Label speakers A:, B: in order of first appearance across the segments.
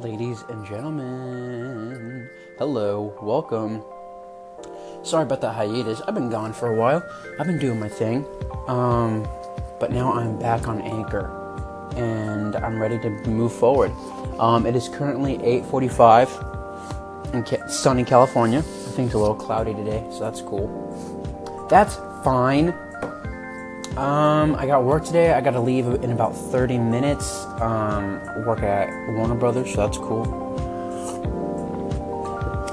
A: Ladies and gentlemen, hello, welcome. Sorry about the hiatus. I've been gone for a while. I've been doing my thing. Um, but now I'm back on Anchor and I'm ready to move forward. Um, it is currently 8:45 in sunny California. I think it's a little cloudy today, so that's cool. That's fine. Um, I got work today. I got to leave in about 30 minutes. Um, work at Warner Brothers, so that's cool.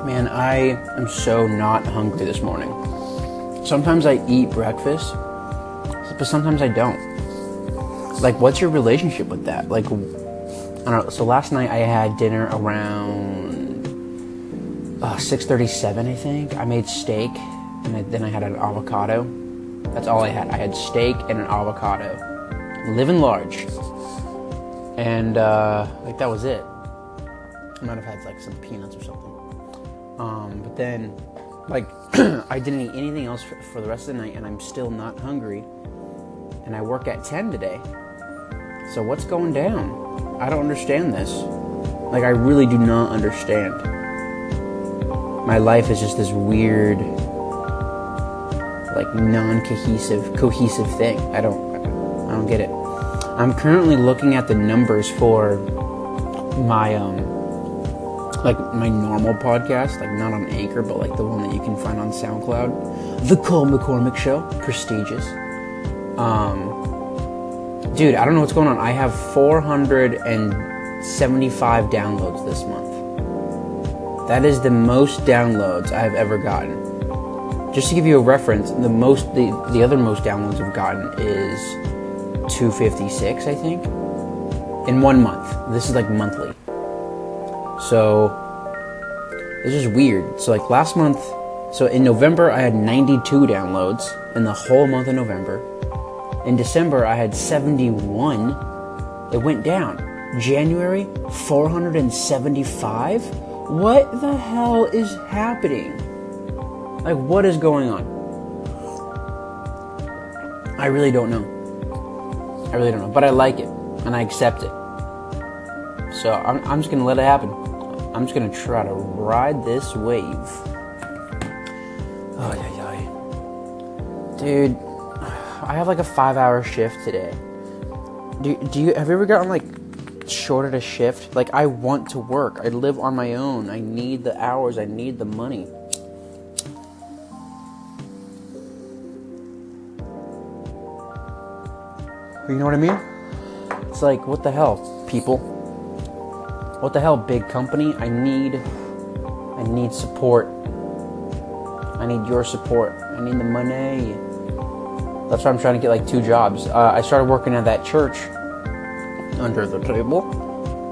A: Man, I am so not hungry this morning. Sometimes I eat breakfast, but sometimes I don't. Like, what's your relationship with that? Like, I don't know. So last night I had dinner around uh, 6:37, I think. I made steak, and then I had an avocado that's all I had. I had steak and an avocado, living large, and uh, like that was it. I might have had like some peanuts or something. Um, but then, like, I didn't eat anything else for, for the rest of the night, and I'm still not hungry. And I work at 10 today. So what's going down? I don't understand this. Like, I really do not understand. My life is just this weird like non-cohesive cohesive thing. I don't I don't get it. I'm currently looking at the numbers for my um like my normal podcast, like not on Anchor, but like the one that you can find on SoundCloud. The Cole McCormick Show, prestigious. Um dude, I don't know what's going on. I have 475 downloads this month. That is the most downloads I've ever gotten. Just to give you a reference, the most the, the other most downloads I've gotten is 256, I think, in one month. This is like monthly. So this is weird. So like last month, so in November I had 92 downloads in the whole month of November. In December I had 71. It went down. January 475. What the hell is happening? Like, what is going on? I really don't know. I really don't know. But I like it, and I accept it. So I'm, I'm just going to let it happen. I'm just going to try to ride this wave. Oh, yeah, yeah. Dude, I have like a five hour shift today. Do, do you have you ever gotten like shorted a shift? Like I want to work. I live on my own. I need the hours. I need the money. You know what I mean? It's like, what the hell, people? What the hell, big company? I need, I need support. I need your support. I need the money. That's why I'm trying to get like two jobs. Uh, I started working at that church under the table,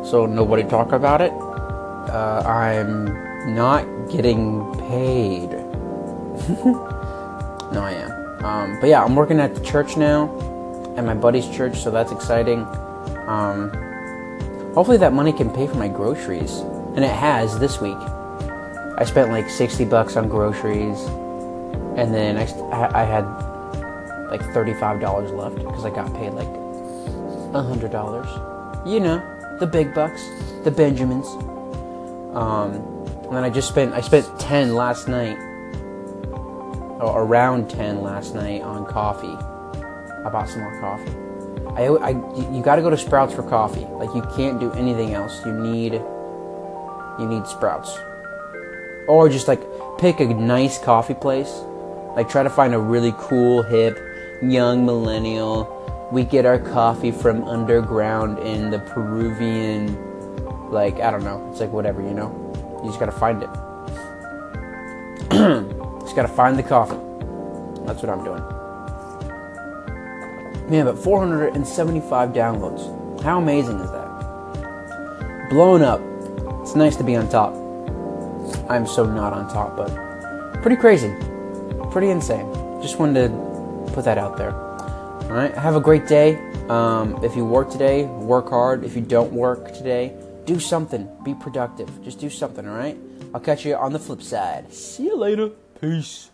A: so nobody talk about it. Uh, I'm not getting paid. no, I am. Um, but yeah, I'm working at the church now at my buddy's church, so that's exciting. Um, hopefully, that money can pay for my groceries, and it has this week. I spent like 60 bucks on groceries, and then I, I had like $35 left because I got paid like $100. You know, the big bucks, the Benjamins. Um, and then I just spent I spent 10 last night, or around 10 last night on coffee. I bought some more coffee. I, I you got to go to Sprouts for coffee. Like you can't do anything else. You need you need Sprouts, or just like pick a nice coffee place. Like try to find a really cool, hip, young millennial. We get our coffee from underground in the Peruvian, like I don't know. It's like whatever you know. You just gotta find it. just gotta find the coffee. That's what I'm doing. Man, but 475 downloads. How amazing is that? Blown up. It's nice to be on top. I'm so not on top, but pretty crazy. Pretty insane. Just wanted to put that out there. All right, have a great day. Um, if you work today, work hard. If you don't work today, do something. Be productive. Just do something, all right? I'll catch you on the flip side. See you later. Peace.